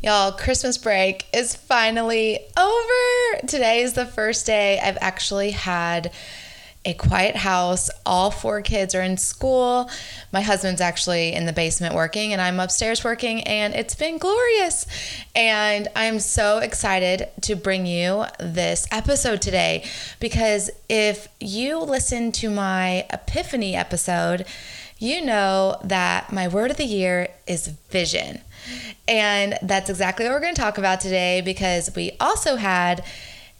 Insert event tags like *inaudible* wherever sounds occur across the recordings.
Y'all, Christmas break is finally over. Today is the first day I've actually had a quiet house. All four kids are in school. My husband's actually in the basement working, and I'm upstairs working, and it's been glorious. And I'm so excited to bring you this episode today because if you listen to my Epiphany episode, you know that my word of the year is vision. And that's exactly what we're going to talk about today because we also had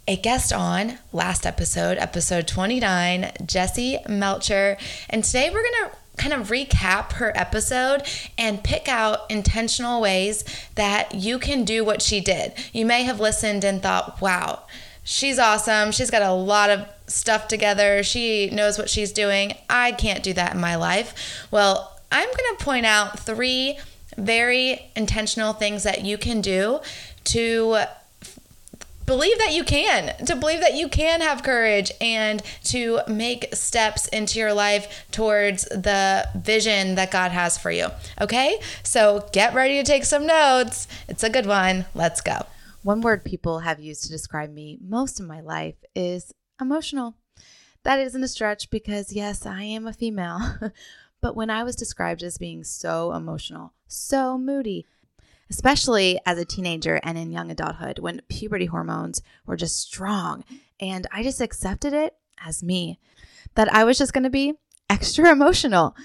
a guest on last episode, episode 29, Jessie Melcher. And today we're going to kind of recap her episode and pick out intentional ways that you can do what she did. You may have listened and thought, wow, she's awesome. She's got a lot of stuff together. She knows what she's doing. I can't do that in my life. Well, I'm going to point out three very intentional things that you can do to believe that you can, to believe that you can have courage and to make steps into your life towards the vision that God has for you. Okay? So get ready to take some notes. It's a good one. Let's go. One word people have used to describe me most of my life is emotional. That isn't a stretch because, yes, I am a female. *laughs* but when I was described as being so emotional, so moody, especially as a teenager and in young adulthood when puberty hormones were just strong. And I just accepted it as me, that I was just going to be extra *laughs* emotional.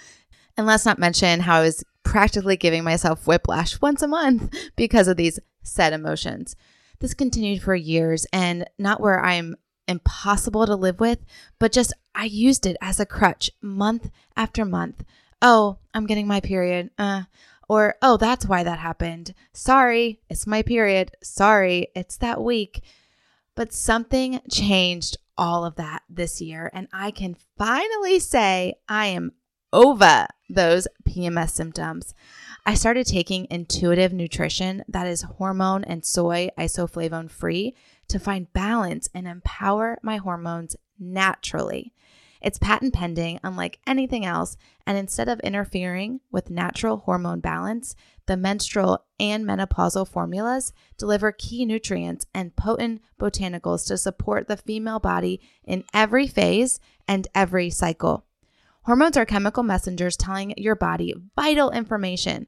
And let's not mention how I was practically giving myself whiplash once a month *laughs* because of these said emotions. This continued for years and not where I'm impossible to live with, but just I used it as a crutch month after month. Oh, I'm getting my period. Uh, or, oh, that's why that happened. Sorry, it's my period. Sorry, it's that week. But something changed all of that this year. And I can finally say I am over those PMS symptoms. I started taking intuitive nutrition that is hormone and soy isoflavone free to find balance and empower my hormones naturally. It's patent pending, unlike anything else, and instead of interfering with natural hormone balance, the menstrual and menopausal formulas deliver key nutrients and potent botanicals to support the female body in every phase and every cycle. Hormones are chemical messengers telling your body vital information.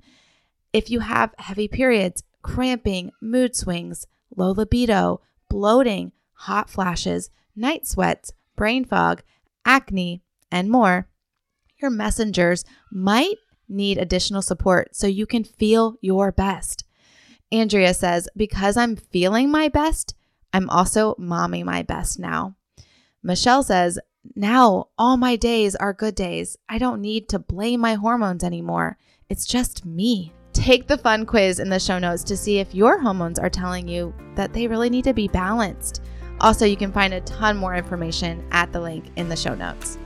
If you have heavy periods, cramping, mood swings, low libido, bloating, hot flashes, night sweats, brain fog, acne, and more, your messengers might need additional support so you can feel your best. Andrea says, Because I'm feeling my best, I'm also mommy my best now. Michelle says, Now all my days are good days. I don't need to blame my hormones anymore. It's just me. Take the fun quiz in the show notes to see if your hormones are telling you that they really need to be balanced. Also, you can find a ton more information at the link in the show notes.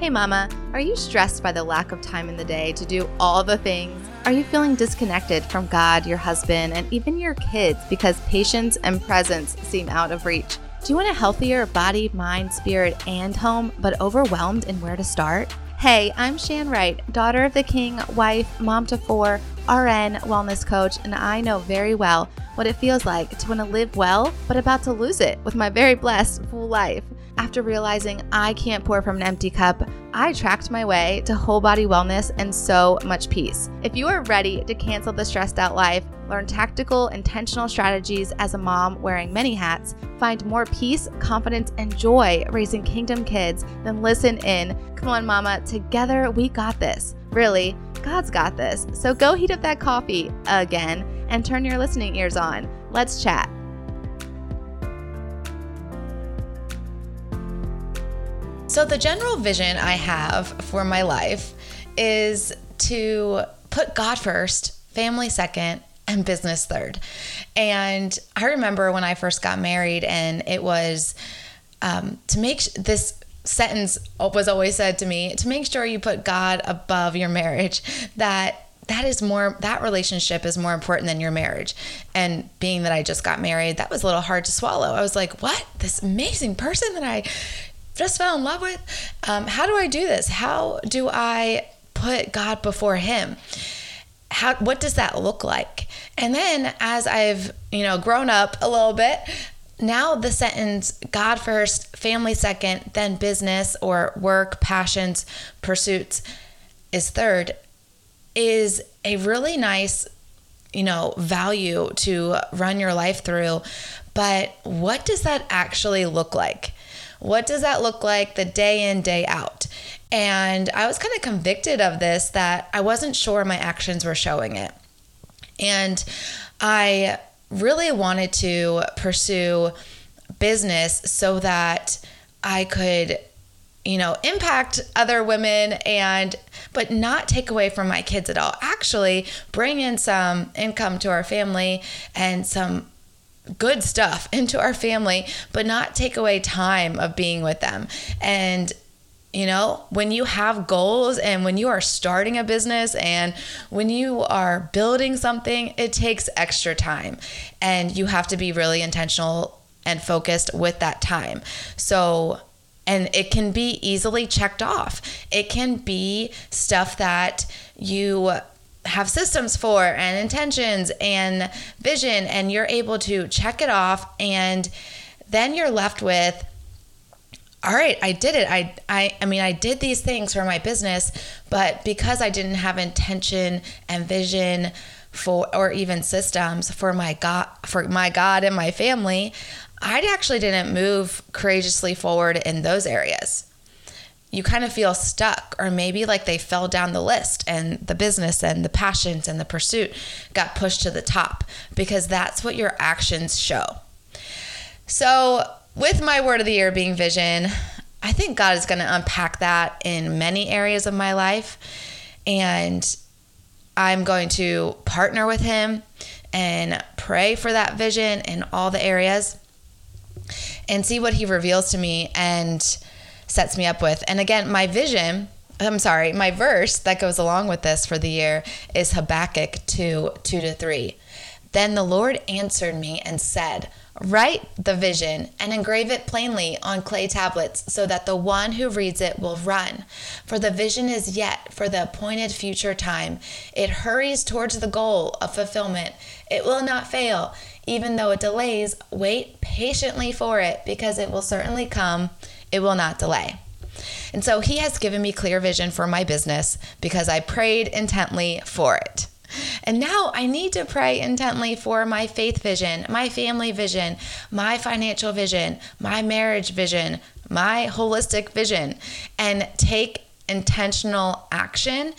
Hey, Mama, are you stressed by the lack of time in the day to do all the things? Are you feeling disconnected from God, your husband, and even your kids because patience and presence seem out of reach? Do you want a healthier body, mind, spirit, and home, but overwhelmed in where to start? Hey, I'm Shan Wright, daughter of the king, wife, mom to four RN wellness coach, and I know very well what it feels like to want to live well, but about to lose it with my very blessed full life. After realizing I can't pour from an empty cup, I tracked my way to whole body wellness and so much peace. If you are ready to cancel the stressed out life, learn tactical, intentional strategies as a mom wearing many hats, find more peace, confidence, and joy raising kingdom kids, then listen in. Come on, mama, together we got this. Really, God's got this. So go heat up that coffee again and turn your listening ears on. Let's chat. So, the general vision I have for my life is to put God first, family second, and business third. And I remember when I first got married, and it was um, to make this sentence was always said to me to make sure you put God above your marriage, that that is more that relationship is more important than your marriage. And being that i just got married that was a little hard to swallow. I was like what? This amazing person that i just fell in love with? Um, how do i do this? How do i put God before him. How what does that look like? And then as I've, you know, grown up a little bit, now the sentence God first, family second, then business or work, passions, pursuits is third is a really nice you know value to run your life through. But what does that actually look like? What does that look like the day in day out? And i was kind of convicted of this that i wasn't sure my actions were showing it. And i really wanted to pursue business so that I could you know impact other women and but not take away from my kids at all. Actually bring in some income to our family and some good stuff *laughs* into our family but not take away time of being with them. And you know, when you have goals and when you are starting a business and when you are building something, it takes extra time and you have to be really intentional and focused with that time. So, and it can be easily checked off. It can be stuff that you have systems for and intentions and vision, and you're able to check it off. And then you're left with, all right, I did it. I, I, I mean, I did these things for my business, but because I didn't have intention and vision for, or even systems for my God, for my God and my family, I actually didn't move courageously forward in those areas. You kind of feel stuck, or maybe like they fell down the list and the business and the passions and the pursuit got pushed to the top because that's what your actions show. So, with my word of the year being vision, I think God is going to unpack that in many areas of my life. And I'm going to partner with Him and pray for that vision in all the areas and see what He reveals to me and sets me up with. And again, my vision. I'm sorry, my verse that goes along with this for the year is Habakkuk 2 2 to 3. Then the Lord answered me and said, Write the vision and engrave it plainly on clay tablets so that the one who reads it will run. For the vision is yet for the appointed future time. It hurries towards the goal of fulfillment. It will not fail. Even though it delays, wait patiently for it because it will certainly come. It will not delay. And so he has given me clear vision for my business because I prayed intently for it. And now I need to pray intently for my faith vision, my family vision, my financial vision, my marriage vision, my holistic vision, and take intentional action.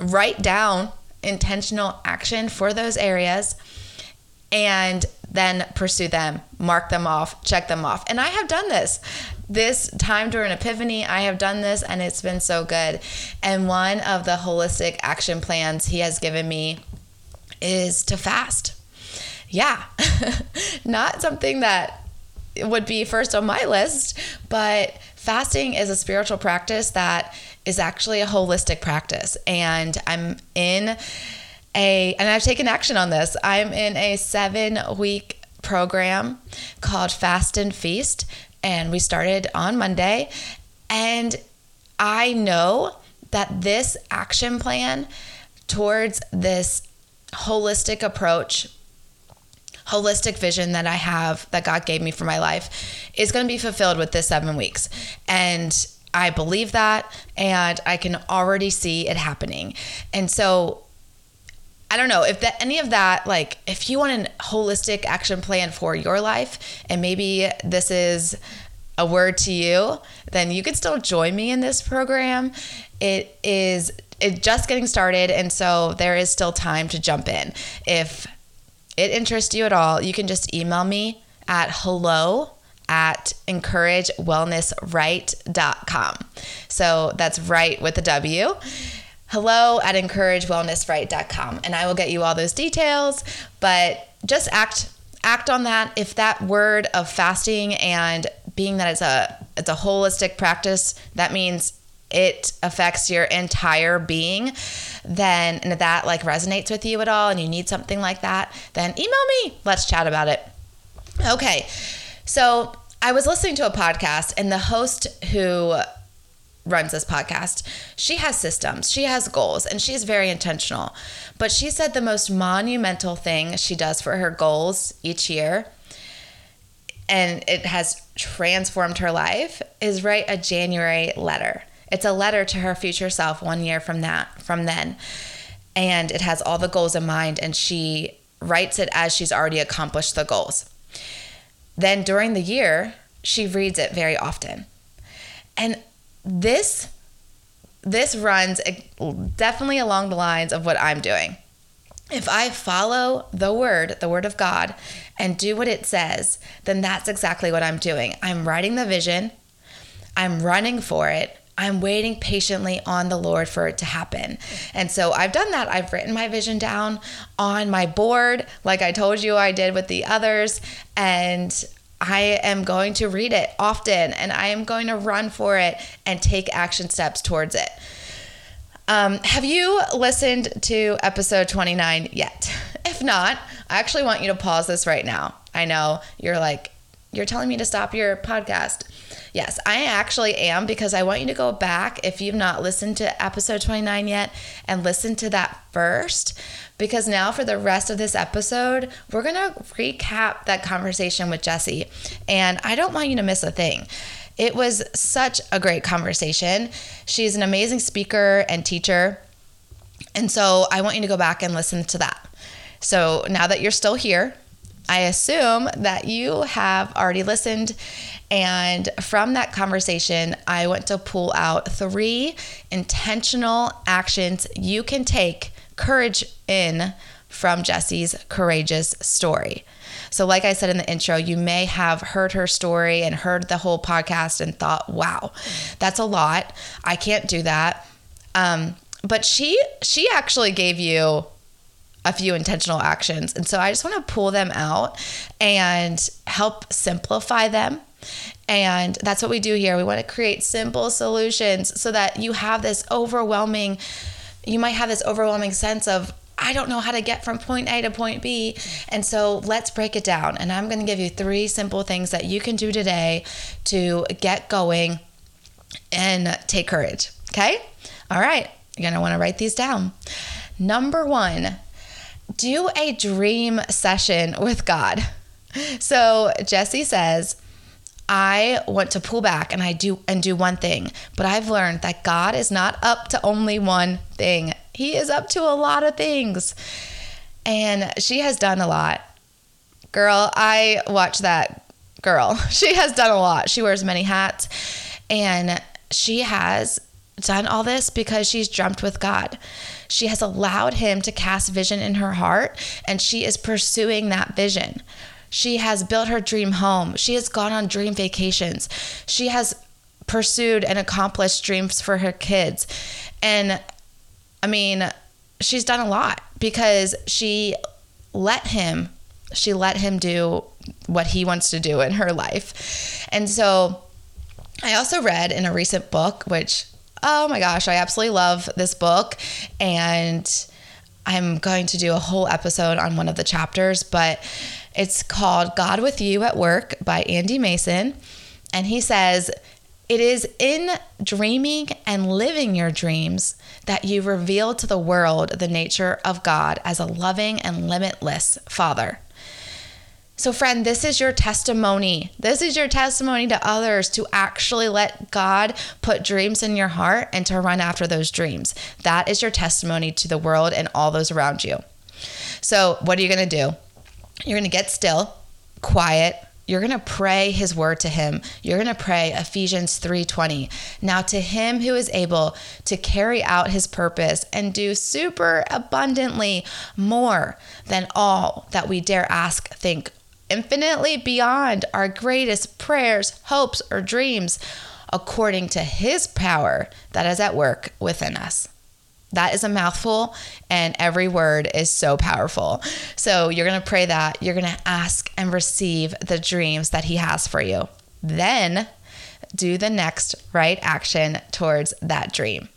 Write down intentional action for those areas and then pursue them, mark them off, check them off. And I have done this. This time during Epiphany, I have done this and it's been so good. And one of the holistic action plans he has given me is to fast. Yeah, *laughs* not something that would be first on my list, but fasting is a spiritual practice that is actually a holistic practice. And I'm in a, and I've taken action on this. I'm in a seven week program called Fast and Feast, and we started on Monday. And I know that this action plan towards this holistic approach holistic vision that I have that God gave me for my life is going to be fulfilled with this seven weeks. And I believe that, and I can already see it happening. And so I don't know if that any of that like if you want a holistic action plan for your life and maybe this is a word to you, then you could still join me in this program. It is it just getting started and so there is still time to jump in. If it interests you at all, you can just email me at hello at encouragewellnesswright.com. So that's right with a W hello at encouragewellnesswright.com and I will get you all those details. But just act act on that. If that word of fasting and being that it's a it's a holistic practice, that means it affects your entire being, then and that like resonates with you at all and you need something like that, then email me. Let's chat about it. Okay. So I was listening to a podcast and the host who runs this podcast. She has systems, she has goals, and she's very intentional. But she said the most monumental thing she does for her goals each year, and it has transformed her life, is write a January letter. It's a letter to her future self one year from that, from then. And it has all the goals in mind, and she writes it as she's already accomplished the goals. Then during the year, she reads it very often. And this this runs definitely along the lines of what I'm doing. If I follow the word, the word of God, and do what it says, then that's exactly what I'm doing. I'm writing the vision, I'm running for it, I'm waiting patiently on the Lord for it to happen. And so I've done that. I've written my vision down on my board, like I told you I did with the others. And I am going to read it often and I am going to run for it and take action steps towards it. Um, have you listened to episode 29 yet? *laughs* If not, I actually want you to pause this right now. I know you're like, you're telling me to stop your podcast. Yes, I actually am because I want you to go back if you've not listened to episode 29 yet and listen to that first. Because now, for the rest of this episode, we're going to recap that conversation with Jessie. And I don't want you to miss a thing. It was such a great conversation. She's an amazing speaker and teacher. And so I want you to go back and listen to that. So now that you're still here, I assume that you have already listened. And from that conversation, I want to pull out three intentional actions you can take courage in from Jessie's courageous story. So, like I said in the intro, you may have heard her story and heard the whole podcast and thought, wow, that's a lot. I can't do that. Um, but she she actually gave you a few intentional actions. And so I just want to pull them out and help simplify them. And that's what we do here. We want to create simple solutions so that you have this overwhelming, you might have this overwhelming sense of, I don't know how to get from point A to point B. And so let's break it down. And I'm going to give you three simple things that you can do today to get going and take courage. Okay? All right. You're going to want to write these down. Number one, do a dream session with God. So Jessie says, I want to pull back and I do and do one thing, but I've learned that God is not up to only one thing. He is up to a lot of things. And she has done a lot. Girl, I watch that girl. *laughs* She has done a lot. She wears many hats and she has done all this because she's dreamt with God. She has allowed Him to cast vision in her heart, and she is pursuing that vision. She has built her dream home. She has gone on dream vacations. She has pursued and accomplished dreams for her kids. And I mean, she's done a lot because she let him she let him do what he wants to do in her life. And so I also read in a recent book which oh my gosh, I absolutely love this book. And I'm going to do a whole episode on one of the chapters, but it's called God with You at Work by Andy Mason. And he says, it is in dreaming and living your dreams that you reveal to the world the nature of God as a loving and limitless Father. So, friend, this is your testimony. This is your testimony to others to actually let God put dreams in your heart and to run after those dreams. That is your testimony to the world and all those around you. So, what are you going to do? You're going to get still, quiet, you're going to pray his word to him you're going to pray ephesians 3.20 now to him who is able to carry out his purpose and do super abundantly more than all that we dare ask think infinitely beyond our greatest prayers, hopes, or dreams, according to his power that is at work within us. That is a mouthful, and every word is so powerful. So, you're to pray that. You're to ask and receive the dreams that He has for you. Then, do the next right action towards that dream.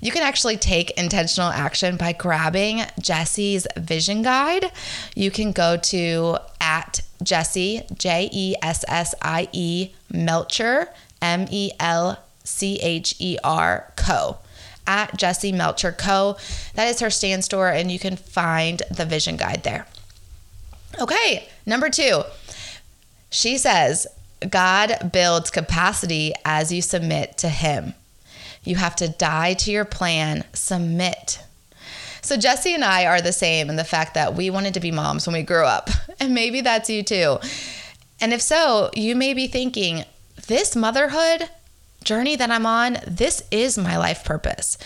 You can actually take intentional action by grabbing Jessie's vision guide. You can go to at Jessie, J E S S I E, Melcher, M E L C H E R Co. At Jessie Melcher Co. That is her Stan Store, and you can find the vision guide there. Okay, number two. She says, God builds capacity as you submit to Him. You have to die to your plan, submit. So, Jessie and I are the same in the fact that we wanted to be moms when we grew up. *laughs* And maybe that's you too. And if so, you may be thinking, this motherhood journey that I'm on, this is my life purpose.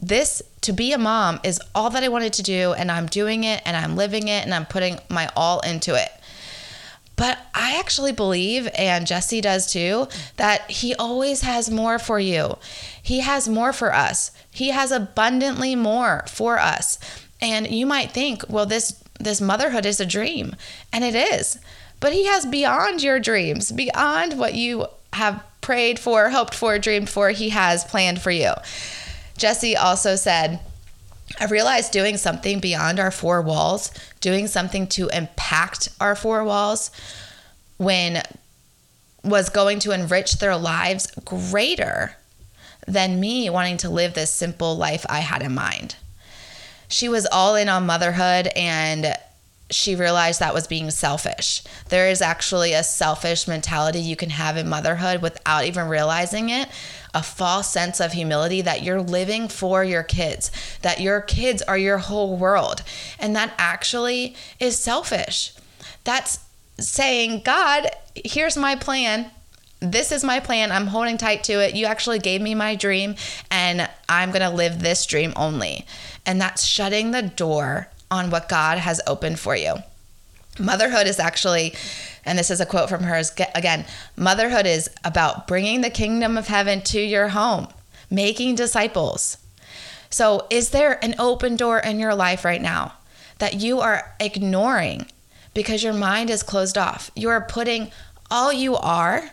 This to be a mom is all that I wanted to do, and I'm doing it and I'm living it and I'm putting my all into it. But I actually believe, and Jessie does too, that He always has more for you. He has more for us. He has abundantly more for us. And you might think, well, this this motherhood is a dream, and it is. But He has beyond your dreams, beyond what you have prayed for, hoped for, dreamed for. He has planned for you. Jessie also said, I realized doing something beyond our four walls, doing something to impact our four walls, when was going to enrich their lives greater than me wanting to live this simple life I had in mind. She was all in on motherhood and she realized that was being selfish. There is actually a selfish mentality you can have in motherhood without even realizing it a false sense of humility that you're living for your kids, that your kids are your whole world. And that actually is selfish. That's saying, God, here's my plan. This is my plan. I'm holding tight to it. You actually gave me my dream, and I'm going to live this dream only. And that's shutting the door on what God has opened for you. Motherhood is actually and this is a quote from hers again motherhood is about bringing the kingdom of heaven to your home, making disciples. So, is there an open door in your life right now that you are ignoring because your mind is closed off? You are putting all you are,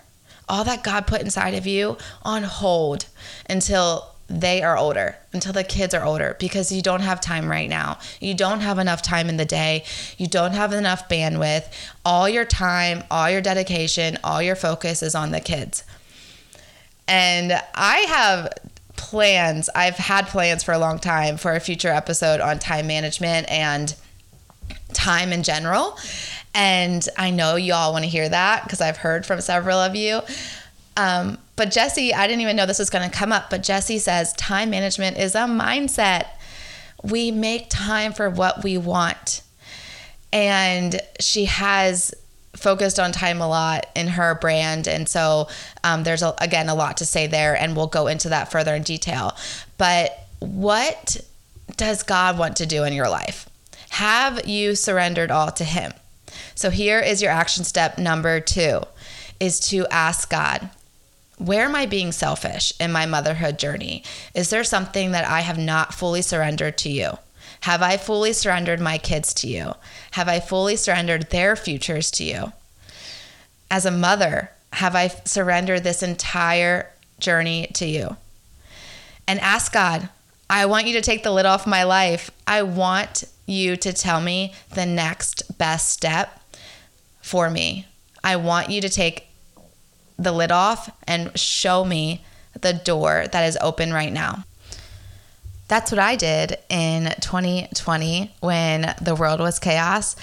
all that God put inside of you, on hold until they are older, until the kids are older, because you don't have time right now. You don't have enough time in the day. You don't have enough bandwidth. All your time, all your dedication, all your focus is on the kids. And I have plans, I've had plans for a long time for a future episode on time management and time in general. And I know you all want to hear that because I've heard from several of you. Um, but Jessie, I didn't even know this was going to come up, but Jessie says time management is a mindset. We make time for what we want. And she has focused on time a lot in her brand. And so um, there's, a, again, a lot to say there, and we'll go into that further in detail. But what does God want to do in your life? Have you surrendered all to Him? So here is your action step number two is to ask God, where am I being selfish in my motherhood journey? Is there something that I have not fully surrendered to you? Have I fully surrendered my kids to you? Have I fully surrendered their futures to you? As a mother, have I surrendered this entire journey to you? And ask God, I want you to take the lid off my life. I want you to tell me the next best step for me. I want you to take the lid off and show me the door that is open right now. That's what I did in 2020 when the world was chaos.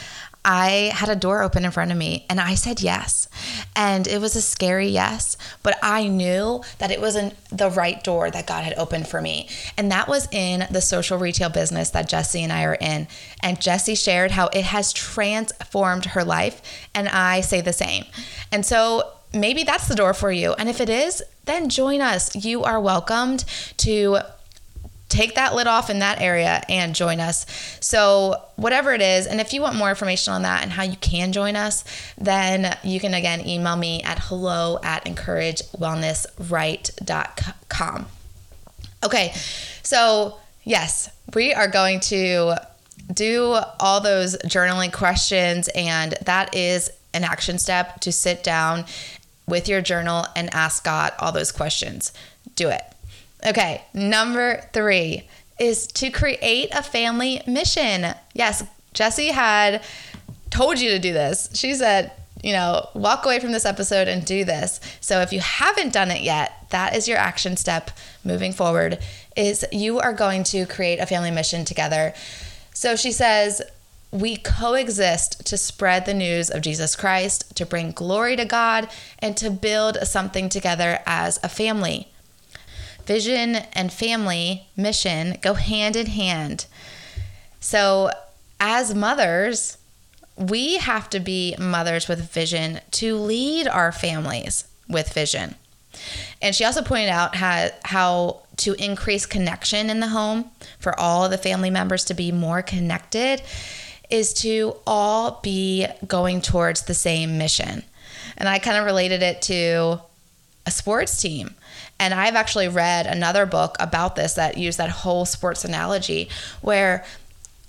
I had a door open in front of me and I said yes. And it was a scary yes, but I knew that it wasn't the right door that God had opened for me. And that was in the social retail business that Jessie and I are in. And Jessie shared how it has transformed her life. And I say the same. And so maybe that's the door for you. And if it is, then join us. You are welcomed to take that lid off in that area and join us. So, whatever it is, and if you want more information on that and how you can join us, then you can again email me at hello at encouragewellnesswright.com. Okay, so yes, we are going to do all those journaling questions, and that is an action step to sit down with your journal and ask God all those questions. Do it. Okay, number three is to create a family mission. Yes, Jessie had told you to do this. She said, you know, walk away from this episode and do this. So if you haven't done it yet, that is your action step moving forward is you are going to create a family mission together. So she says, we coexist to spread the news of Jesus Christ, to bring glory to God, and to build something together as a family. Vision and family mission go hand in hand. So, as mothers, we have to be mothers with vision to lead our families with vision. And she also pointed out how, how to increase connection in the home for all the family members to be more connected is to all be going towards the same mission. And I kind of related it to a sports team. And I've actually read another book about this that used that whole sports analogy where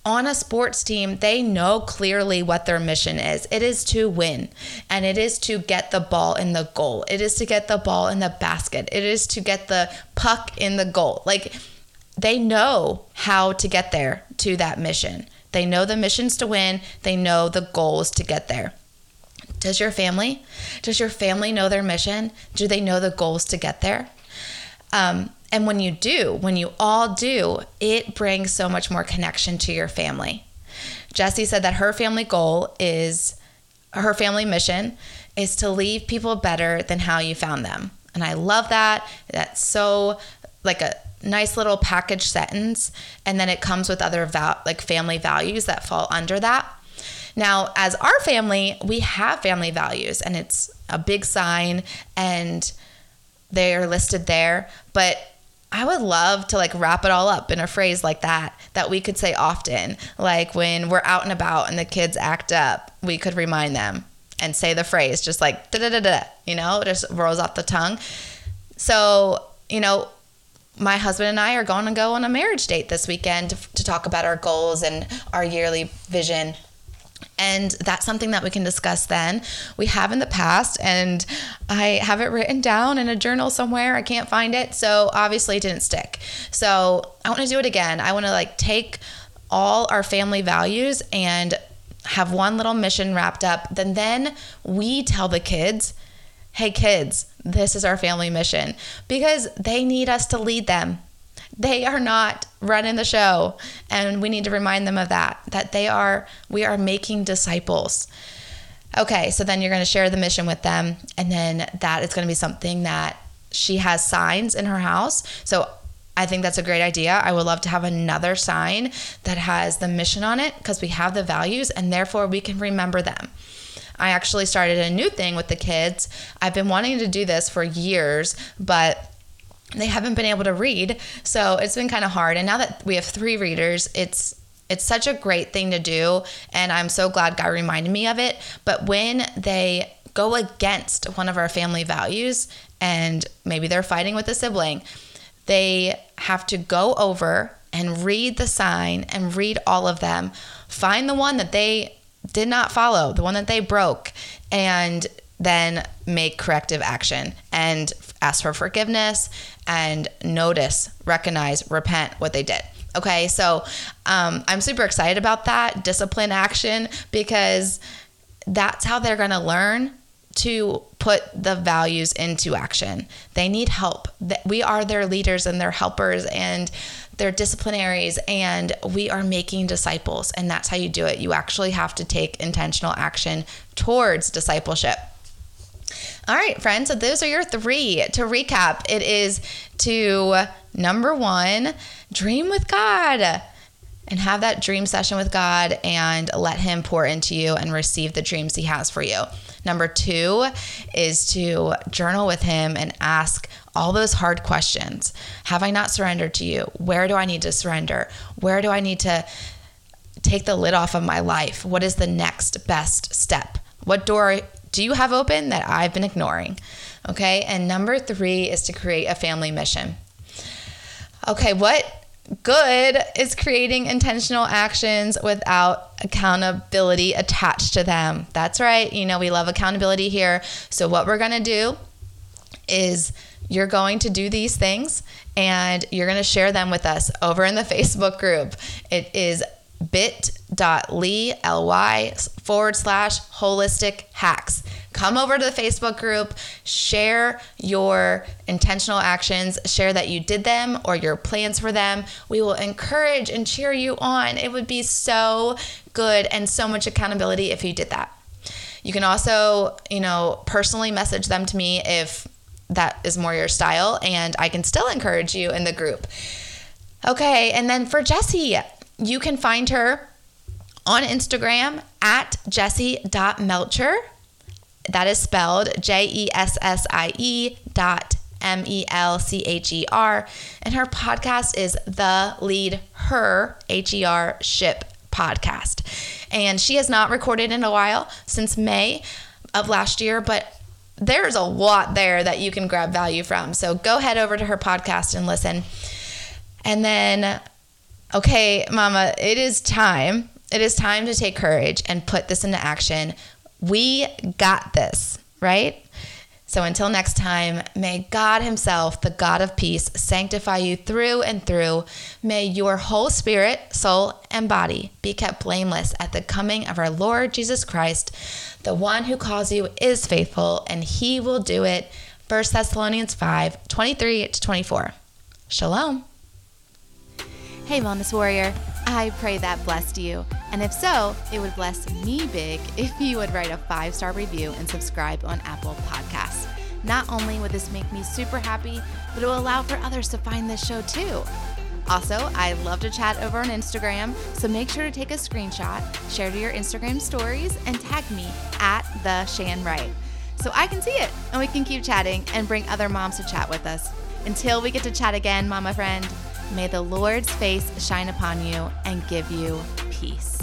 on a sports team, they know clearly what their mission is. It is to win, and it is to get the ball in the goal. It is to get the ball in the basket. It is to get the puck in the goal. Like they know how to get there to that mission. They know the mission's to win, they know the goal is to get there. Does your family? Does your family know their mission? Do they know the goals to get there? Um, and when you do, when you all do, it brings so much more connection to your family. Jessie said that her family goal is her family mission is to leave people better than how you found them. And I love that. That's so like a nice little package sentence and then it comes with other val- like family values that fall under that. Now, as our family, we have family values and it's a big sign and they are listed there, but I would love to like wrap it all up in a phrase like that that we could say often. Like when we're out and about and the kids act up, we could remind them and say the phrase just like da da da da, you know, just rolls off the tongue. So, you know, my husband and I are going to go on a marriage date this weekend to, to talk about our goals and our yearly vision and that's something that we can discuss then. We have in the past, and I have it written down in a journal somewhere. I can't find it. So obviously it didn't stick. So I want to do it again. I want to like take all our family values and have one little mission wrapped up. Then then we tell the kids, hey kids, this is our family mission because they need us to lead them. They are not running the show. And we need to remind them of that, that they are, we are making disciples. Okay, so then you're going to share the mission with them. And then that is going to be something that she has signs in her house. So I think that's a great idea. I would love to have another sign that has the mission on it because we have the values and therefore we can remember them. I actually started a new thing with the kids. I've been wanting to do this for years, but they haven't been able to read. So it's been kind of hard. And now that we have three readers, it's it's such a great thing to do and I'm so glad God reminded me of it. But when they go against one of our family values and maybe they're fighting with a sibling, they have to go over and read the sign and read all of them. Find the one that they did not follow, the one that they broke, and then make corrective action and ask for forgiveness and notice, recognize, repent what they did. Okay, so um, I'm super excited about that discipline action because that's how they're gonna learn to put the values into action. They need help. We are their leaders and their helpers and their disciplinaries, and we are making disciples. And that's how you do it. You actually have to take intentional action towards discipleship. All right, friends. So those are your three. To recap, it is to number one, dream with God and have that dream session with God and let Him pour into you and receive the dreams He has for you. Number two is to journal with Him and ask all those hard questions. Have I not surrendered to you? Where do I need to surrender? Where do I need to take the lid off of my life? What is the next best step? What door do you have open that I've been ignoring? Okay. And number three is to create a family mission. Okay. What good is creating intentional actions without accountability attached to them? That's right. You know, we love accountability here. So, what we're going to do is you're going to do these things and you're going to share them with us over in the *laughs* Facebook group. It is bit.ly ly forward slash holistic hacks. Come over to the Facebook group, share your intentional actions, share that you did them or your plans for them. We will encourage and cheer you on. It would be so good and so much accountability if you did that. You can also, you know, personally message them to me if that is more your style, and I can still encourage you in the group. Okay, and then for Jessie, you can find her on Instagram at jessie.melcher. That is spelled J E S S I E dot M E L C H E R. And her podcast is The Lead Her H E R Ship Podcast. And she has not recorded in a while since May of last year, but there's a lot there that you can grab value from. So go head over to her podcast and listen. And then, okay, mama, it is time. It is time to take courage and put this into action. We got this, right? So until next time, may God Himself, the God of peace, sanctify you through and through. May your whole spirit, soul, and body be kept blameless at the coming of our Lord Jesus Christ. The one who calls you is faithful, and He will do it. 1 Thessalonians 5 23 to 24. Shalom. Hey, Wellness Warrior. I pray that blessed you. And if so, it would bless me big *laughs* if you would write a five star review and subscribe on Apple Podcasts. Not only would this make me super happy, but it will allow for others to find this show too. Also, I love to chat over on Instagram, so make sure to take a screenshot, share to your Instagram stories, and tag me at the Shan Wright so I can see it and we can keep chatting and bring other moms to chat with us. Until we get to chat again, mama friend, May the Lord's face shine upon you and give you peace.